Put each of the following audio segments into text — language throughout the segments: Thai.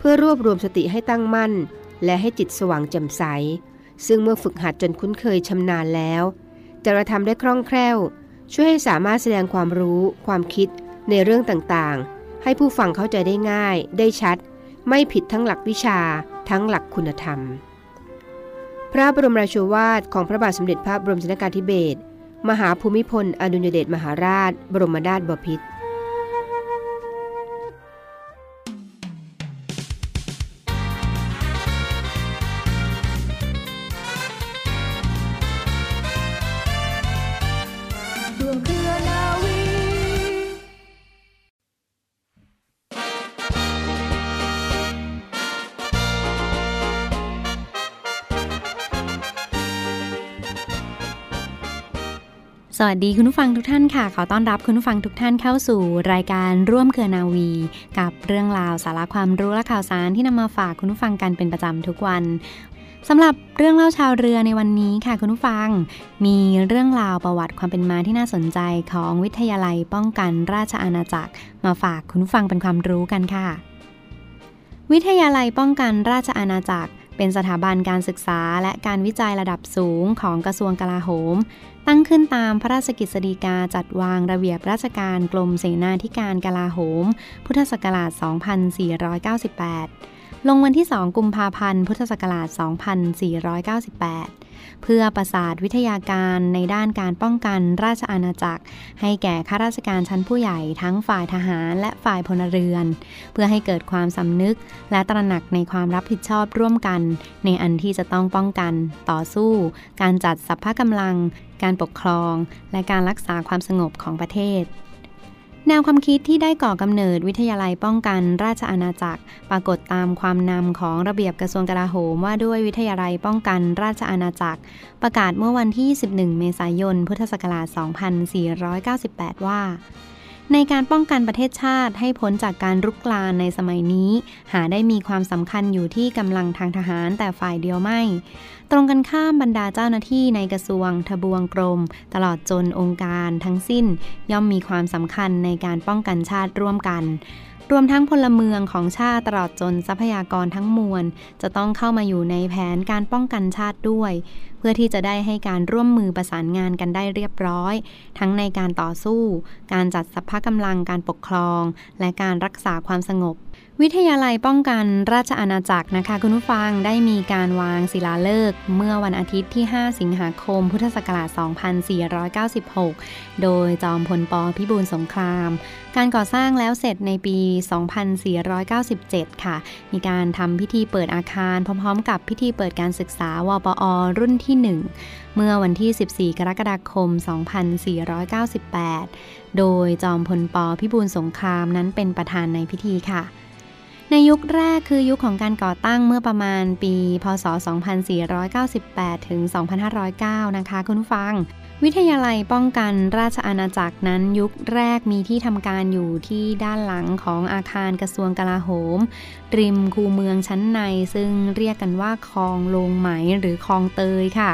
เพื่อรวบรวมสติให้ตั้งมั่น และให้จิตสว่างแจ่มใส ซึ่งเมื่อฝึกหัดจนคุ้นเคยชำนาญแล้ว จะกระทำได้คล่องแคล่ว ช่วยให้สามารถแสดงความรู้ ความคิดในเรื่องต่างๆ ให้ผู้ฟังเข้าใจได้ง่าย ได้ชัด ไม่ผิดทั้งหลักวิชา ทั้งหลักคุณธรรม พระบรมราชวาทของพระบาทสมเด็จพระบรมชนกาธิเบศรมหาภูมิพล อดุลยเดชมหาราช บรมนาถบพิตร วัสดีคุณผู้ฟังทุกท่านค่ะ ขอต้อนรับคุณผู้ฟังทุกท่านเข้าสู่รายการร่วมเครือนาวี กับเรื่องราวสาระความรู้และข่าวสารที่นำมาฝากคุณผู้ฟังกันเป็นประจำทุกวันสำหรับเรื่องเล่าชาวเรือในวันนี้ค่ะคุณผู้ฟัง มีเรื่องราวประวัติความเป็นมาที่น่าสนใจของวิทยาลัยป้องกันราชอาณาจักร มาฝากคุณผู้ฟังเป็นความรู้กันค่ะ วิทยาลัยป้องกันราชอาณาจักร เป็นสถาบันการศึกษาและการวิจัยระดับสูงของกระทรวงกลาโหมตั้งขึ้นตามพระราชกิจสีกาจัดวางระเบียบราชการกรมเสนาธิการกลาโหม พุทธศักราช 2498 ลงวันที่ 2 กุมภาพันธ์ พุทธศักราช 2498 เพื่อประสาทวิทยาการในด้านการป้องกันราชอาณาจักร ให้แก่ข้าราชการชั้นผู้ใหญ่ทั้งฝ่ายทหารและฝ่ายพลเรือน เพื่อให้เกิดความสำนึก และตระหนักในความรับผิดชอบร่วมกัน ในอันที่จะต้องป้องกัน ต่อสู้ การจัดสัพพะกำลัง การปกครอง และการรักษาความสงบของประเทศ แนวความคิดที่ได้ก่อกำเนิดวิทยาลัยป้องกันราชอาณาจักร ปรากฏตามความนำของระเบียบกระทรวงกลาโหมว่าด้วยวิทยาลัยป้องกันราชอาณาจักร ประกาศเมื่อวันที่ 11 เมษายน พุทธศักราช 2498 ว่า ในการป้องกันประเทศชาติให้พ้นจากการรุกรานในสมัยนี้ หาได้มีความสำคัญอยู่ที่กำลังทางทหารแต่ฝ่ายเดียวไม่ ตรงกันข้ามบรรดาเจ้าหน้าที่ในกระทรวง ทบวงกรม ตลอดจนองค์การทั้งสิ้น ย่อมมีความสำคัญในการป้องกันชาติร่วมกันรวมทั้งพลเมืองของชาติตลอดจนทรัพยากรทั้งมวล จะต้องเข้ามาอยู่ในแผนการป้องกันชาติด้วย เพื่อที่จะได้ให้การร่วมมือประสานงานกันได้เรียบร้อย ทั้งในการต่อสู้ การจัดสภาพกำลังการปกครอง และการรักษาความสงบ วิทยาลัยป้องกันราชอาณาจักรนะคะ คุณผู้ฟังได้มีการวางศิลาฤกษ์เมื่อวันอาทิตย์ที่ 5 สิงหาคม พุทธศักราช 2496 โดยจอมพลปพิบูลสงคราม การก่อสร้างแล้วเสร็จในปี 2497 ค่ะ มีการทำพิธีเปิดอาคาร พร้อมๆ กับพิธีเปิดการศึกษาวปอ รุ่นที่ 1 เมื่อวันที่ 14 กรกฎาคม 2498 โดยจอมพลปพิบูลสงครามนั้นเป็นประธานในพิธีค่ะ ในยุคแรกคือยุคของการก่อตั้งเมื่อประมาณปี พศ 2498 ถึง 2509 นะคะคุณฟัง วิทยาลัยป้องกันราชอาณาจักรนั้นยุคแรกมีที่ทำการอยู่ที่ด้านหลังของอาคารกระทรวงกลาโหม ริมคูเมืองชั้นในซึ่งเรียกกันว่าคลองลงไหมหรือคลองเตยค่ะ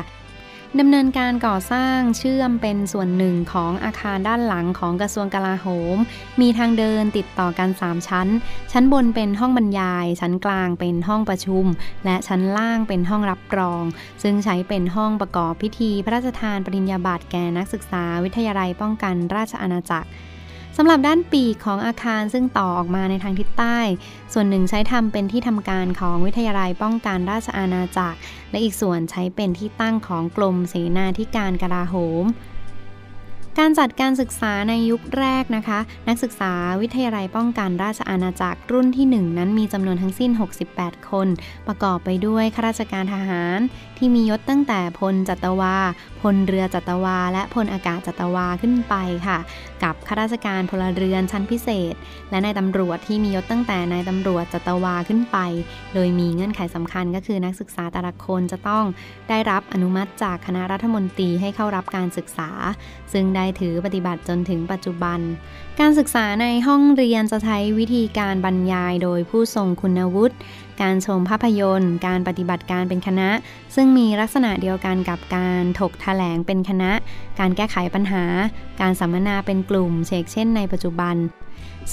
ดำเนินการก่อสร้างเชื่อมเป็นส่วนหนึ่งของอาคารด้านหลังของกระทรวงกลาโหม มีทางเดินติดต่อกัน 3 ชั้น ชั้นบนเป็นห้องบรรยาย ชั้นกลางเป็นห้องประชุม และชั้นล่างเป็นห้องรับรอง ซึ่งใช้เป็นห้องประกอบพิธีพระราชทานปริญญาบัตรแก่นักศึกษาวิทยาลัยป้องกันราชอาณาจักร สำหรับด้านปีกของอาคารซึ่งต่อออกมาในทางทิศใต้ ส่วนหนึ่งใช้ทำเป็นที่ทำการของวิทยาลัยป้องกันราชอาณาจักร และอีกส่วนใช้เป็นที่ตั้งของกรมเสนาธิการกลาโหม การจัดการศึกษาในยุคแรกนะคะ นักศึกษาวิทยาลัยป้องกันราชอาณาจักรรุ่นที่ 1 นั้นมีจำนวนทั้งสิ้น 68 คน ประกอบไปด้วยข้าราชการทหารที่มียศตั้งแต่พลจัตวา พลเรือจัตวา และพลอากาศจัตวาขึ้นไปค่ะ กับข้าราชการพลเรือนชั้นพิเศษ และนายตำรวจที่มียศตั้งแต่นายตำรวจจัตวาขึ้นไป โดยมีเงื่อนไขสำคัญก็คือนักศึกษาแต่ละคนจะต้องได้รับอนุมัติจากคณะรัฐมนตรีให้เข้ารับการศึกษา ซึ่งได้ถือปฏิบัติจนถึงปัจจุบัน การศึกษาในห้องเรียนจะใช้วิธีการบรรยายโดยผู้ทรงคุณวุฒิ การชมภาพยนตร์ การปฏิบัติการเป็นคณะ ซึ่งมีลักษณะเดียวกันกับการถกแถลงเป็นคณะ การแก้ไขปัญหา การสัมมนาเป็นกลุ่มเชกเช่นในปัจจุบัน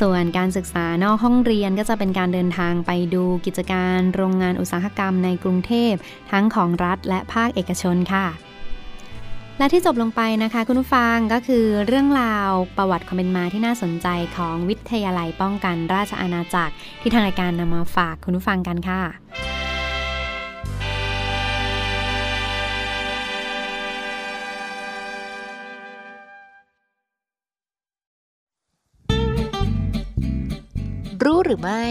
ส่วนการศึกษานอกห้องเรียนก็จะเป็นการเดินทางไปดูกิจการโรงงานอุตสาหกรรมในกรุงเทพ ทั้งของรัฐและภาคเอกชนค่ะ และที่จบลงไปนะคะ คุณผู้ฟังก็คือเรื่องราวประวัติความเป็นมาที่น่าสนใจของวิทยาลัยป้องกันราชอาณาจักร ที่ทางรายการนำมาฝากคุณผู้ฟังกันค่ะรู้หรือไม่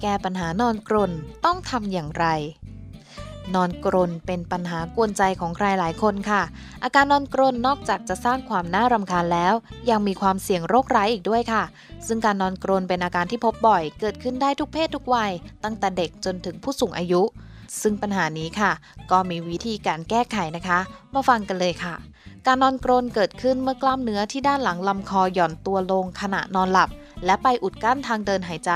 แก้ปัญหานอนกรนต้องทำอย่างไร นอนกรนเป็นปัญหากวนใจของใครหลายคนค่ะ อาการนอนกรนนอกจากจะสร้างความน่ารำคาญแล้ว ยังมีความเสี่ยงโรคร้ายอีกด้วยค่ะ ซึ่งการนอนกรนเป็นอาการที่พบบ่อย เกิดขึ้นได้ทุกเพศทุกวัย ตั้งแต่เด็กจนถึงผู้สูงอายุ ซึ่งปัญหานี้ค่ะ ก็มีวิธีการแก้ไขนะคะ มาฟังกันเลยค่ะ การนอนกรนเกิดขึ้นเมื่อกล้ามเนื้อที่ด้านหลังลำคอหย่อนตัวลงขณะนอนหลับ และไปอุดกั้นทางเดินหายใจ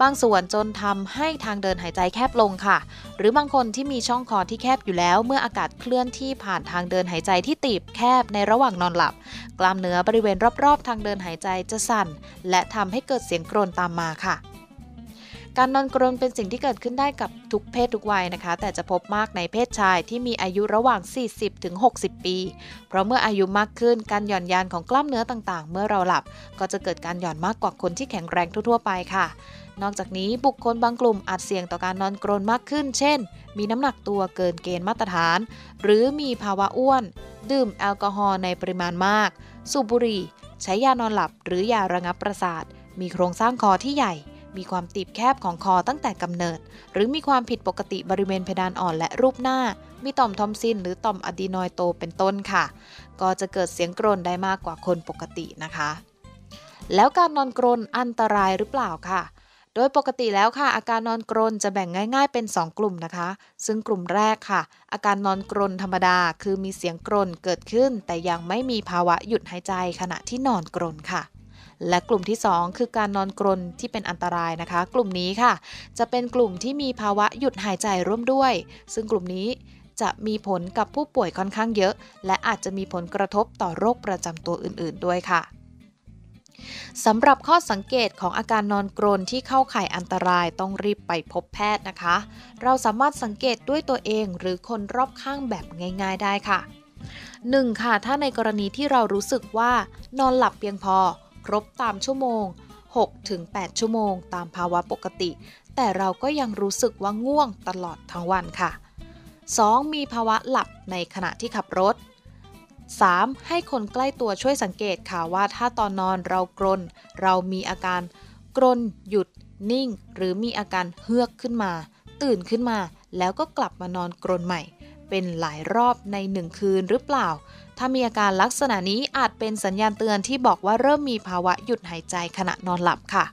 บางส่วนจนทำให้ทางเดินหายใจแคบลงค่ะ หรือบางคนที่มีช่องคอที่แคบอยู่แล้ว เมื่ออากาศเคลื่อนที่ผ่านทางเดินหายใจที่ตีบแคบในระหว่างนอนหลับ กล้ามเนื้อบริเวณรอบๆ ทางเดินหายใจจะสั่น และทำให้เกิดเสียงกรนตามมาค่ะ การนอนกรนเป็นสิ่งที่เกิดขึ้นได้กับทุกเพศทุกวัยนะคะ แต่จะพบมากในเพศชายที่มีอายุระหว่าง 40 ถึง 60 ปี เพราะเมื่ออายุมากขึ้นการหย่อนยานของกล้ามเนื้อต่างๆ เมื่อเราหลับ ก็จะเกิดการหย่อนมากกว่าคนที่แข็งแรงทั่วๆไปค่ะนอกจากนี้บุคคลบางกลุ่มอาจเสี่ยงต่อการนอนกรนมากขึ้น เช่น มีน้ำหนักตัวเกินเกณฑ์มาตรฐาน หรือมีภาวะอ้วน ดื่มแอลกอฮอล์ในปริมาณมาก สูบบุหรี่ ใช้ยานอนหลับ หรือยาระงับประสาท มีโครงสร้างคอที่ใหญ่ มีความตีบแคบของคอตั้งแต่กำเนิด หรือมีความผิดปกติบริเวณเพดานอ่อนและรูปหน้า มีต่อมทอมซินหรือต่อมอะดีนอยโตเป็นต้นค่ะ ก็จะเกิดเสียงกรนได้มากกว่าคนปกตินะคะ แล้วการนอนกรนอันตรายหรือเปล่าค่ะโดยปกติแล้วค่ะ อาการนอนกรนจะแบ่งง่าย ๆ เป็น 2 กลุ่มนะคะ ซึ่งกลุ่มแรกค่ะ อาการนอนกรนธรรมดา คือมีเสียงกรนเกิดขึ้น แต่ยังไม่มีภาวะหยุดหายใจขณะที่นอนกรนค่ะ และกลุ่มที่ 2 คือการนอนกรนที่เป็นอันตรายนะคะ กลุ่มนี้ค่ะ จะเป็นกลุ่มที่มีภาวะหยุดหายใจร่วมด้วย ซึ่งกลุ่มนี้จะมีผลกับผู้ป่วยค่อนข้างเยอะ และอาจจะมีผลกระทบต่อโรคประจำตัวอื่น ๆ ด้วยค่ะสำหรับข้อสังเกตของอาการนอนกรนที่เข้าข่ายอันตรายต้องรีบไปพบแพทย์นะคะ เราสามารถสังเกตด้วยตัวเองหรือคนรอบข้างแบบง่าย ๆ ได้ค่ะ 1. ค่ะ ถ้าในกรณีที่เรารู้สึกว่านอนหลับเพียงพอ ครบตามชั่วโมง 6-8 ชั่วโมง ตามภาวะปกติ แต่เราก็ยังรู้สึกว่าง่วงตลอดทั้งวันค่ะ 2. มีภาวะหลับในขณะที่ขับรถ 3. ให้คนใกล้ตัวช่วยสังเกตค่ะว่าถ้าตอนนอนเรากรน เรามีอาการกรน หยุด นิ่ง หรือมีอาการเฮือกขึ้นมา ตื่นขึ้นมา แล้วก็กลับมานอนกรนใหม่ เป็นหลายรอบในหนึ่งคืนหรือเปล่า ถ้ามีอาการลักษณะนี้อาจเป็นสัญญาณเตือนที่บอกว่าเริ่มมีภาวะหยุดหายใจขณะนอนหลับค่ะ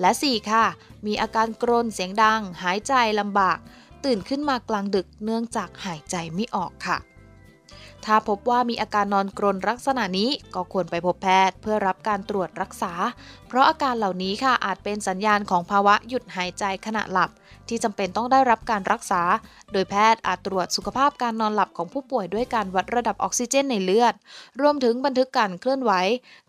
และ 4 ค่ะ มีอาการกรนเสียงดัง หายใจลำบาก ตื่นขึ้นมากลางดึกเนื่องจากหายใจไม่ออกค่ะ ถ้าพบว่ามีอาการนอนกรนลักษณะนี้ก็ควรไปพบแพทย์เพื่อรับการตรวจรักษา เพราะอาการเหล่านี้ค่ะอาจเป็นสัญญาณของภาวะหยุดหายใจขณะหลับ ที่จำเป็นต้องได้รับการรักษา โดยแพทย์อาจตรวจสุขภาพการนอนหลับของผู้ป่วยด้วยการวัดระดับออกซิเจนในเลือด รวมถึงบันทึกการเคลื่อนไหว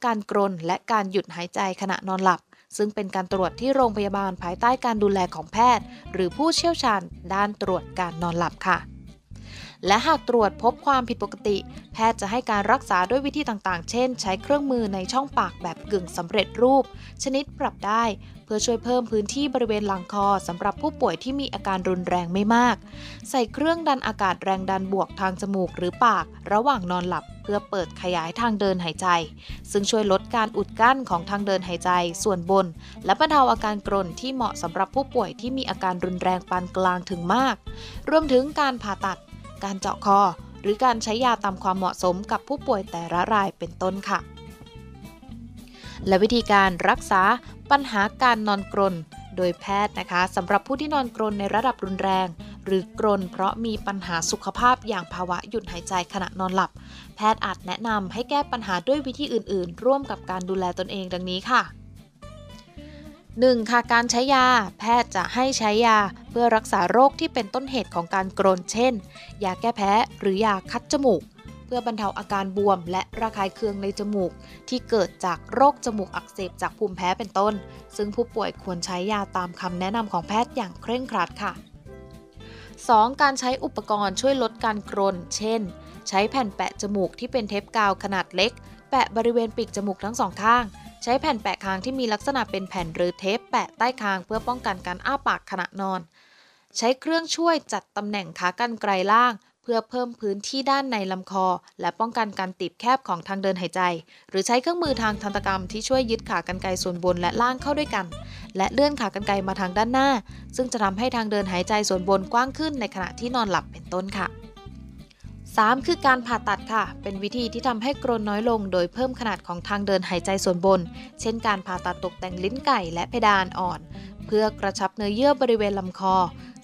การกรน และการหยุดหายใจขณะนอนหลับ ซึ่งเป็นการตรวจที่โรงพยาบาลภายใต้การดูแลของแพทย์ หรือผู้เชี่ยวชาญด้านตรวจการนอนหลับค่ะ และหากตรวจพบความผิดปกติ แพทย์จะให้การรักษาด้วยวิธีต่างๆ เช่น ใช้เครื่องมือในช่องปากแบบกึ่งสำเร็จรูป ชนิดปรับได้ เพื่อช่วยเพิ่มพื้นที่บริเวณหลังคอสำหรับผู้ป่วยที่มีอาการรุนแรงไม่มาก ใส่เครื่องดันอากาศแรงดันบวกทางจมูกหรือปาก ระหว่างนอนหลับ เพื่อเปิดขยายทางเดินหายใจ ซึ่งช่วยลดการอุดกั้นของทางเดินหายใจส่วนบน และบรรเทาอาการกรนที่เหมาะสำหรับผู้ป่วยที่มีอาการรุนแรงปานกลางถึงมาก รวมถึงการผ่าตัด การเจาะคอ หรือการใช้ยาตามความเหมาะสมกับผู้ป่วยแต่ละรายเป็นต้นค่ะ และวิธีการรักษาปัญหาการนอนกรน โดยแพทย์นะคะสำหรับผู้ที่นอนกรนในระดับรุนแรง หรือกรนเพราะมีปัญหาสุขภาพอย่างภาวะหยุดหายใจขณะนอนหลับ แพทย์อาจแนะนำให้แก้ปัญหาด้วยวิธีอื่น ๆ ร่วมกับการดูแลตนเองดังนี้ค่ะ 1. ค่ะการใช้ยา แพทย์จะให้ใช้ยาเพื่อรักษาโรคที่เป็นต้นเหตุของการกรนเช่น ยาแก้แพ้หรือยาคัดจมูก เพื่อบรรเทาอาการบวม และระคายเคืองในจมูก ที่เกิดจากโรคจมูกอักเสบจากภูมิแพ้เป็นต้น ซึ่งผู้ป่วยควรใช้ยาตามคำแนะนำของแพทย์อย่างเคร่งครัดค่ะ 2. การใช้อุปกรณ์ช่วยลดการกรน เช่น ใช้แผ่นแปะจมูกที่เป็นเทปกาวขนาดเล็ก แปะบริเวณปีกจมูกทั้งสองข้าง ใช้แผ่นแปะคางที่มีลักษณะเป็นแผ่นหรือเทปแปะใต้คางเพื่อป้องกันการอ้าปากขณะนอน ใช้เครื่องช่วยจัดตำแหน่งขากรรไกรล่าง เพื่อเพิ่มพื้นที่ด้านในลำคอ และป้องกันการตีบแคบของทางเดินหายใจ หรือใช้เครื่องมือทางทันตกรรมที่ช่วยยึดขากรรไกรส่วนบนและล่างเข้าด้วยกัน และเลื่อนขากรรไกรมาทางด้านหน้า ซึ่งจะทำให้ทางเดินหายใจส่วนบนกว้างขึ้นในขณะที่นอนหลับเป็นต้นค่ะ 3. คือการผ่าตัดค่ะ เป็นวิธีที่ทำให้กรนน้อยลง โดยเพิ่มขนาดของทางเดินหายใจส่วนบน เช่นการผ่าตัดตกแต่งลิ้นไก่และเพดานอ่อน เพื่อกระชับเนื้อเยื่อบริเวณลำคอ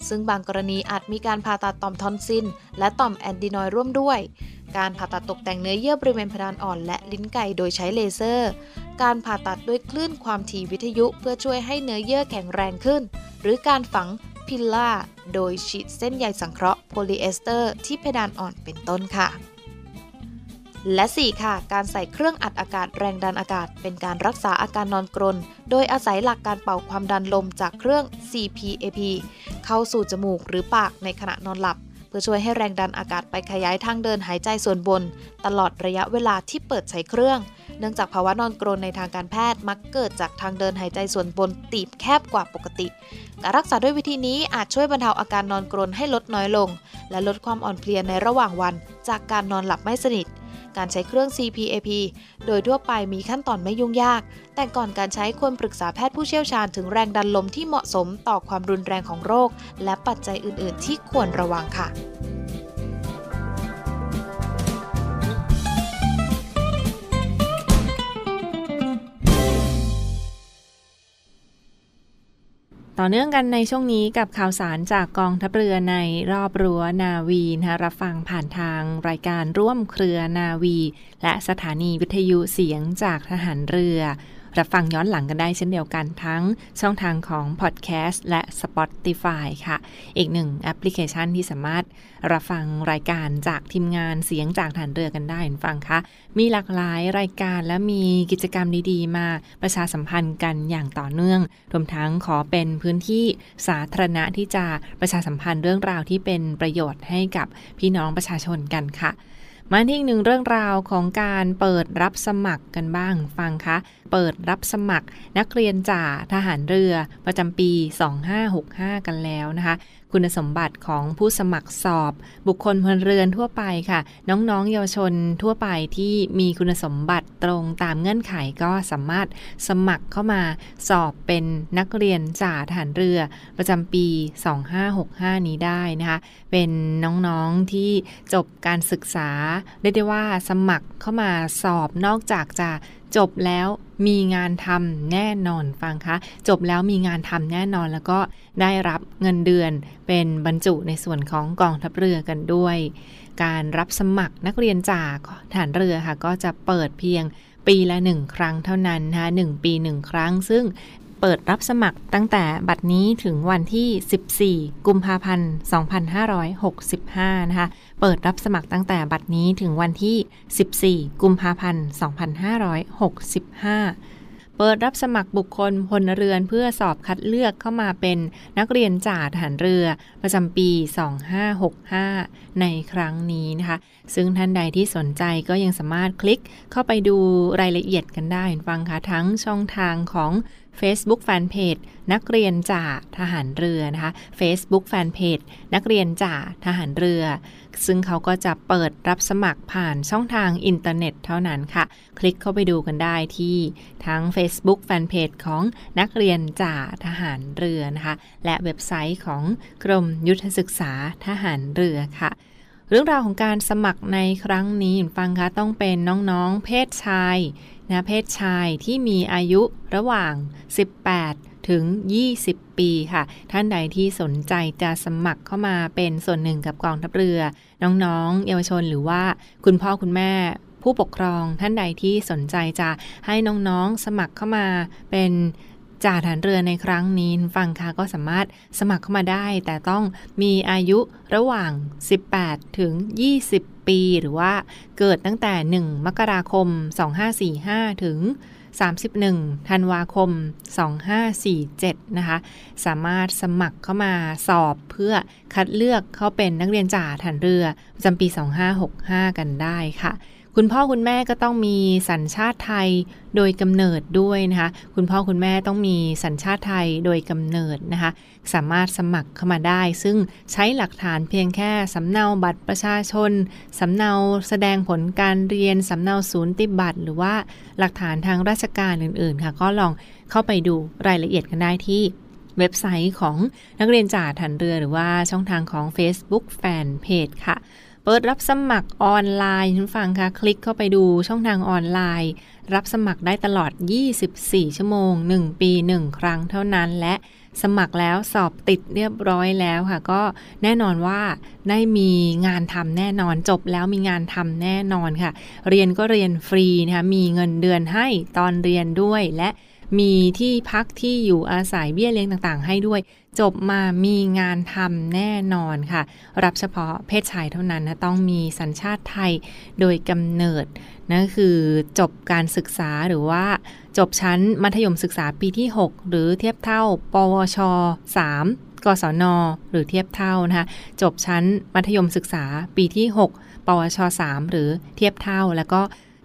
ซึ่งบางกรณีอาจมีการผ่าตัดต่อมทอนซิลและต่อม adenoid ร่วมด้วย การผ่าตัดตกแต่งเนื้อเยื่อบริเวณเพดานอ่อนและลิ้นไก่โดยใช้เลเซอร์ การผ่าตัดด้วยคลื่นความถี่วิทยุ เพื่อช่วยให้เนื้อเยื่อแข็งแรงขึ้น หรือการฝัง pillar โดยฉีดเส้นใยสังเคราะห์โพลีเอสเตอร์ที่เพดานอ่อนเป็นต้นค่ะ และ 4 ค่ะ การใส่เครื่องอัดอากาศแรงดันอากาศ เป็นการรักษาอาการนอนกรน โดยอาศัยหลักการเป่าความดันลมจากเครื่อง CPAP เข้าสู่จมูกหรือปากในขณะนอนหลับ เพื่อช่วยให้แรงดันอากาศไปขยายทางเดินหายใจส่วนบน ตลอดระยะเวลาที่เปิดใช้เครื่อง เนื่องจากภาวะนอนกรนในทางการแพทย์มักเกิดจากทางเดินหายใจส่วนบนตีบแคบกว่าปกติ การรักษาด้วยวิธีนี้อาจช่วยบรรเทาอาการนอนกรนให้ลดน้อยลง และลดความอ่อนเพลียในระหว่างวัน จากการนอนหลับไม่สนิท การใช้เครื่อง CPAP โดยทั่วไปมีขั้นตอนไม่ยุ่งยาก แต่ก่อนการใช้ควรปรึกษาแพทย์ผู้เชี่ยวชาญถึงแรงดันลมที่เหมาะสมต่อความรุนแรงของโรค และปัจจัยอื่น ๆ ที่ควรระวังค่ะ ต่อเนื่องกันในช่วงนี้กับข่าวสารจากกองทัพเรือในรอบรั้วนาวีนะคะรับฟังผ่านทางรายการร่วมเครือนาวี และสถานีวิทยุเสียงจากทหารเรือ รับฟังย้อนหลังกันได้เช่นเดียวกันทั้งช่องทางของพอดแคสต์และ Spotify ค่ะ อีกหนึ่งแอปพลิเคชันที่สามารถรับฟังรายการจากทีมงานเสียงจากฐานเรือกันได้ฟังคะมีหลากหลายรายการและมีกิจกรรมดีๆ มาประชาสัมพันธ์กันอย่างต่อเนื่องรวมทั้งขอเป็นพื้นที่สาธารณะที่จะประชาสัมพันธ์เรื่องราวที่เป็นประโยชน์ให้กับพี่น้องประชาชนกันค่ะมาที่อีกหนึ่งเรื่องราวของการเปิดรับสมัครกันบ้างฟังคะเปิดรับสมัครนักเรียนจ่าทหารเรือประจำปี 2565 กันแล้วนะคะ คุณสมบัติของผู้สมัครสอบ บุคคลพลเรือนทั่วไปค่ะ น้องๆ เยาวชนทั่วไปที่มีคุณสมบัติตรงตามเงื่อนไขก็สามารถสมัครเข้ามาสอบเป็นนักเรียนจ่าทหารเรือ ประจำปี 2565 นี้ได้นะคะ เป็นน้องๆที่จบการศึกษาเรียกได้ว่าสมัครเข้ามาสอบนอกจากจะจบแล้วมีงานทำแน่นอนฟังคะจบแล้วมีงานทำแน่นอนแล้วก็ได้รับเงินเดือนเป็นบรรจุในส่วนของกองทัพเรือกันด้วย การรับสมัครนักเรียนจากฐานเรือค่ะก็จะเปิดเพียงปีละหนึ่งครั้งเท่านั้นนะคะหนึ่งปีหนึ่งครั้ง ซึ่ง ปิดรับสมัครตั้งแต่บัดนี้ถึงวันที่ 14 กุมภาพันธ์ 2565 นะคะ เปิดรับสมัครตั้งแต่บัดนี้ถึงวันที่ 14 กุมภาพันธ์ 2565เปิดรับสมัครบุคคลพลเรือนเพื่อสอบคัดเลือกเข้ามาเป็นนักเรียนจ่าทหารเรือ ประจำปี 2565 ในครั้งนี้นะคะ ซึ่งท่านใดที่สนใจก็ยังสามารถคลิกเข้าไปดูรายละเอียดกันได้ฟังค่ะทั้งช่องทางของ Facebook Fanpage นักเรียนจ่าทหารเรือนะคะ Facebook Fanpage นักเรียนจ่าทหารเรือ ซึ่งเขาก็จะเปิดรับสมัครผ่านช่องทางอินเทอร์เน็ตเท่านั้นค่ะ คลิกเข้าไปดูกันได้ที่ทั้ง Facebook Fanpage ของนักเรียนจ่าทหารเรือนะคะ และเว็บไซต์ของกรมยุทธศึกษาทหารเรือค่ะ เรื่องราวของการสมัครในครั้งนี้ฟังคะต้องเป็นน้องๆ เพศชายนะเพศชายที่มีอายุระหว่าง 18 ถึง 20 ปีค่ะ ท่านใดที่สนใจจะสมัครเข้ามาเป็นส่วนหนึ่งกับกองทัพเรือ น้องๆ เยาวชนหรือว่าคุณพ่อคุณแม่ผู้ปกครองท่านใดที่สนใจจะให้น้องๆสมัครเข้ามาเป็น จ่าฐานเรือในครั้งนี้ฟังค่ะก็สามารถสมัครเข้ามาได้ แต่ต้องมีอายุระหว่าง 18 ถึง 20 ปี หรือว่าเกิดตั้งแต่ 1 มกราคม 2545 ถึง 31 ธันวาคม 2547 นะคะ สามารถสมัครเข้ามาสอบเพื่อคัดเลือกเข้าเป็นนักเรียนจ่าฐานเรือประจำปี 2565 กันได้ค่ะ คุณพ่อคุณแม่ก็ต้องมีสัญชาติไทยโดยกำเนิดด้วยนะคะ คุณพ่อคุณแม่ต้องมีสัญชาติไทยโดยกำเนิดนะคะ สามารถสมัครเข้ามาได้ ซึ่งใช้หลักฐานเพียงแค่สำเนาบัตรประชาชน สำเนาแสดงผลการเรียน สำเนาศูนย์ติบัตร หรือว่าหลักฐานทางราชการอื่นๆค่ะ ก็ลองเข้าไปดูรายละเอียดกันได้ที่เว็บไซต์ของนักเรียนจ่าถันเรือหรือว่าช่องทางของ Facebook Fanpage ค่ะ เปิดรับสมัครออนไลน์คุณฟังคะคลิกเข้าไปดูช่องทางออนไลน์ รับสมัครได้ตลอด 24 ชั่วโมง 1 ปี 1 ครั้งเท่านั้นและสมัครแล้วสอบติดเรียบร้อยแล้วค่ะ ก็แน่นอนว่าได้มีงานทำแน่นอนจบแล้วมีงานทำแน่นอนค่ะ เรียนก็เรียนฟรีนะคะมีเงินเดือนให้ตอนเรียนด้วยและ มีที่พักที่อยู่อาศัยเบี้ยเลี้ยงต่างๆ ให้ด้วย จบมามีงานทำแน่นอนค่ะ รับเฉพาะเพศชายเท่านั้นนะต้องมีสัญชาติไทยโดยกำเนิดนั่นคือจบการศึกษาหรือว่า จบชั้นมัธยมศึกษาปีที่ 6 หรือเทียบเท่า ปวช 3 กศน หรือเทียบเท่านะคะจบชั้นมัธยมศึกษาปีที่ 6 ปวช 3 หรือเทียบเท่า แล้วก็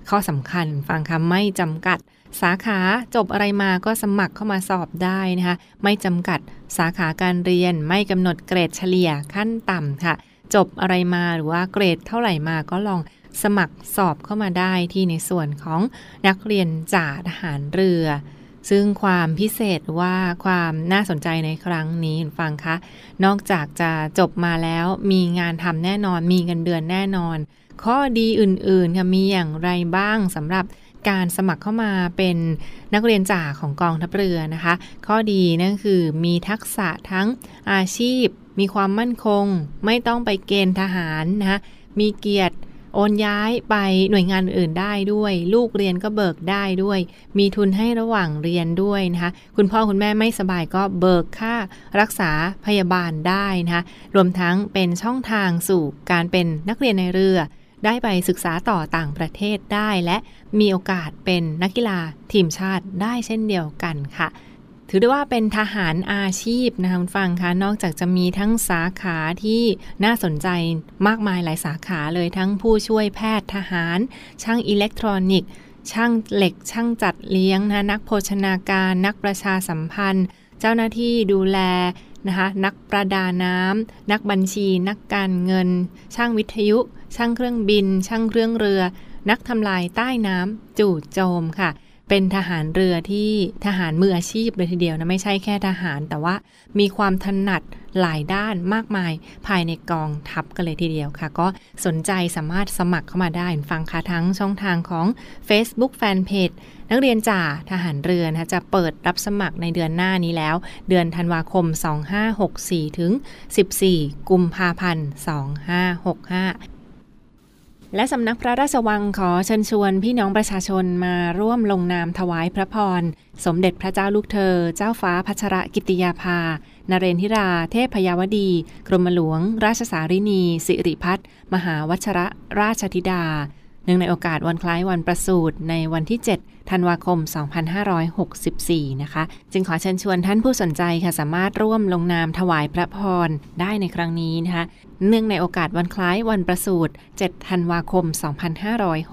ข้อสำคัญฟังคำไม่จำกัด สาขาจบอะไรมาก็สมัครเข้ามาสอบได้นะคะไม่จำกัดสาขาการเรียนไม่กำหนดเกรดเฉลี่ยขั้นต่ำค่ะ จบอะไรมาหรือว่าเกรดเท่าไหร่มาก็ลองสมัครสอบเข้ามาได้ที่ในส่วนของนักเรียนจ่าทหารเรือ ซึ่งความพิเศษว่าความน่าสนใจในครั้งนี้ฟังคะนอกจากจะจบมาแล้วมีงานทำแน่นอนมีเงินเดือนแน่นอน ข้อดีอื่นๆค่ะมีอย่างไรบ้างสำหรับ การสมัครเข้ามาเป็นนักเรียนจ่าของกองทัพเรือนะคะ ข้อดีนั่นคือมีทักษะทั้งอาชีพ มีความมั่นคง ไม่ต้องไปเกณฑ์ทหารนะคะมีเกียรติโอนย้ายไปหน่วยงานอื่นได้ด้วย ลูกเรียนก็เบิกได้ด้วย มีทุนให้ระหว่างเรียนด้วยนะคะคุณพ่อคุณแม่ไม่สบายก็เบิกค่ารักษาพยาบาลได้นะคะรวมทั้งเป็นช่องทางสู่การเป็นนักเรียนในเรือ ได้ไปศึกษาต่อต่างประเทศได้ และมีโอกาสเป็นนักกีฬาทีมชาติได้เช่นเดียวกันค่ะ ถือได้ว่าเป็นทหารอาชีพนะคะคุณฟังคะนอกจากจะมีทั้งสาขาที่น่าสนใจมากมายหลายสาขาเลยทั้งผู้ช่วยแพทย์ทหาร ช่างอิเล็กทรอนิกส์ ช่างเหล็ก ช่างจัดเลี้ยงนะนักโภชนาการ นักประชาสัมพันธ์ เจ้าหน้าที่ดูแล นะคะนักประดาน้ำนักบัญชี นักการเงิน ช่างวิทยุ ช่างเครื่องบิน ช่างเครื่องเรือ นักทำลายใต้น้ำจู่โจมค่ะ เป็นทหารเรือที่ทหารมืออาชีพเลยทีเดียวนะไม่ใช่แค่ทหาร แต่ว่ามีความถนัด หลายด้านมากมายภายในกองทัพกันเลยทีเดียวค่ะ ก็สนใจสามารถสมัครเข้ามาได้ฟังค่ะทั้งช่องทางของ Facebook Fanpage นักเรียนจ่าทหารเรือนะจะเปิดรับสมัครในเดือนหน้านี้แล้ว เดือนธันวาคม 2564 ถึง 14 กุมภาพันธ์ 2565 และสำนักพระราชวังขอเชิญชวนพี่น้องประชาชนมาร่วมลงนามถวายพระพร สมเด็จพระเจ้าลูกเธอ เจ้าฟ้าพัชรกิติยาภา นเรนทิรา เทพพยาวดี กรมหลวง ราชสารินี สิริพัฒมหาวัชระราชธิดา เนื่องในโอกาสวันคล้ายวันประสูติในวันที่ 7 ธันวาคม 2564 นะคะ จึงขอเชิญชวนท่านผู้สนใจค่ะสามารถร่วมลงนามถวายพระพรได้ในครั้งนี้นะคะ เนื่องในโอกาสวันคล้ายวันประสูติ7ธันวาคม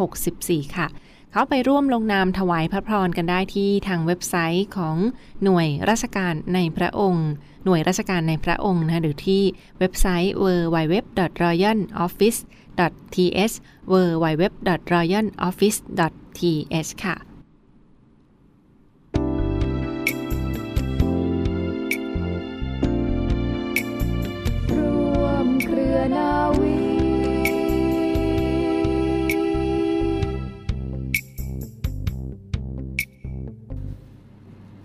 2564 ค่ะเขาไปร่วมลงนามถวายพระพรกันได้ที่ทางเว็บไซต์ของหน่วยราชการในพระองค์ หน่วยราชการในพระองค์นะหรือที่เว็บไซต์ www.royaloffice.th www.royaloffice.th ค่ะร่วมเครือนาวี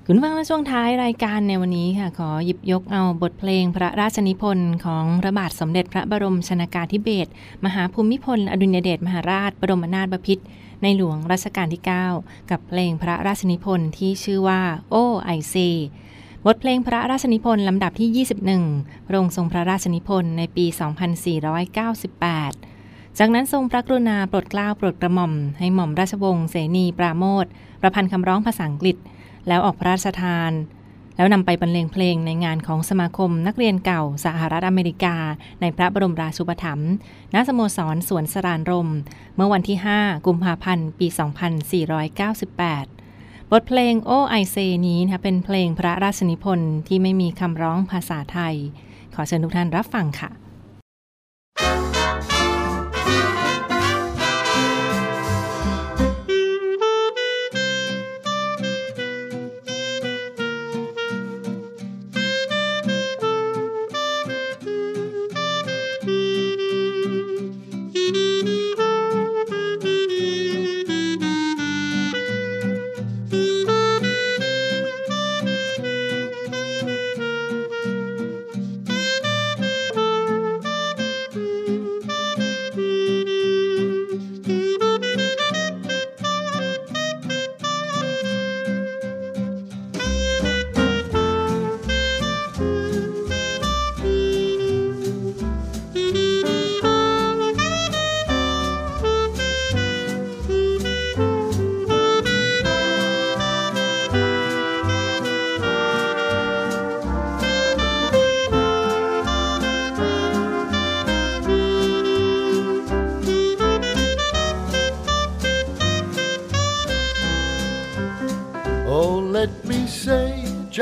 คุณฟังในช่วงท้ายรายการในวันนี้ค่ะ ขอหยิบยกเอาบทเพลงพระราชนิพนธ์ของพระบาทสมเด็จพระบรมชนากาธิเบศรมหาภูมิพล อดุลยเดชมหาราช บรมนาถบพิตรในหลวงรัชกาลที่ 9 กับเพลงพระราชนิพนธ์ที่ชื่อว่าโอ้ไอเซบทเพลงพระราชนิพนธ์ลำดับที่ 21พระองค์ทรงพระราชนิพนธ์ในปี 2498 จากนั้นทรงพระกรุณาโปรดเกล้าโปรดกระหม่อม ให้หม่อมราชวงศ์เสนีปราโมทประพันธ์คำร้องภาษาอังกฤษ แล้วออกพระราชทาน แล้วนำไปบรรเลงเพลงในงานของสมาคมนักเรียนเก่าสหรัฐอเมริกา ในพระบรมราชูปถัมภ์ณสโมสรสวนสรานรม เมื่อวันที่ 5 กุมภาพันธ์ ปี 2498บทเพลงโอไอเซนี้นะเป็นเพลงพระราชนิพนธ์ที่ไม่มีคำร้องภาษาไทย ขอเชิญทุกท่านรับฟังค่ะ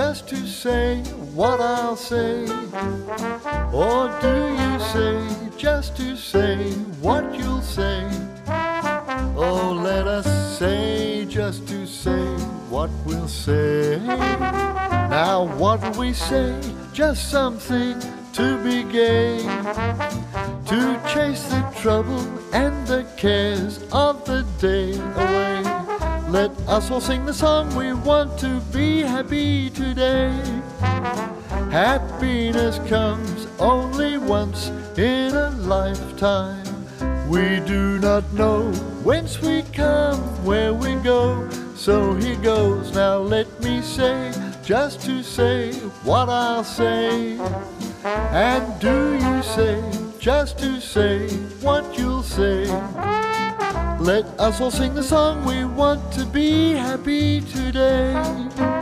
just to say what I'll say. Or do you say, just to say what you'll say? Oh, let us say, just to say what we'll say. Now, what we say? Just something to be gay. To chase the trouble and the cares of the day away. Let us all sing the song we want to be happy today. Happiness comes only once in a lifetime. We do not know whence we come, where we go. So here goes, now let me say, just to say what I'll say. And do you say, just to say what you'll say? Let us all sing the song we want to be happy today.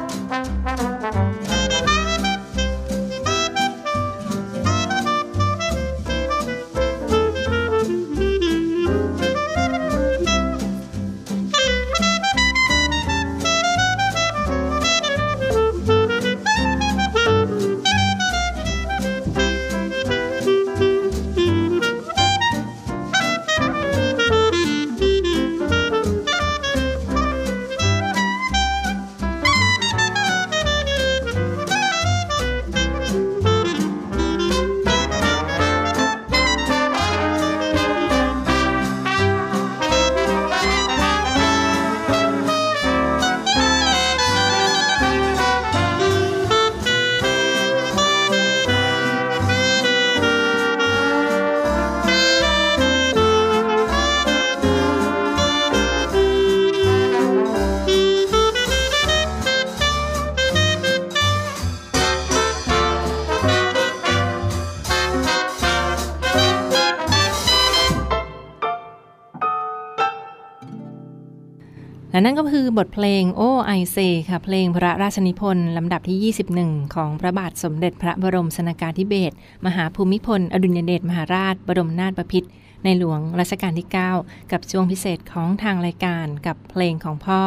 และนั่นก็คือบทเพลงโอ้ไอเซค่ะ เพลงพระราชนิพนธ์ลำดับที่ 21 ของพระบาทสมเด็จพระบรมชนากาธิเบศรมหาภูมิพล อดุลยเดชมหาราช บรมนาถบพิตรในหลวงรัชกาลที่ 9 กับช่วงพิเศษของทางรายการกับเพลงของพ่อ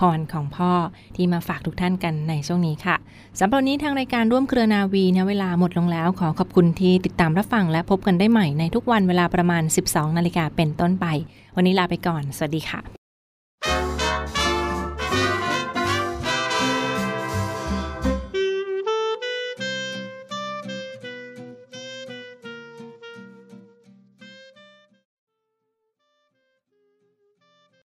พรของพ่อที่มาฝากทุกท่านกันในช่วงนี้ค่ะสำหรับนนี้ทางรายการร่วมเครือนาวีนะเวลาหมดลงแล้ว ขอขอบคุณที่ติดตามรับฟังและพบกันได้ใหม่ในทุกวันเวลาประมาณ 12 นาฬิกาเป็นต้นไป วันนี้ลาไปก่อน สวัสดีค่ะ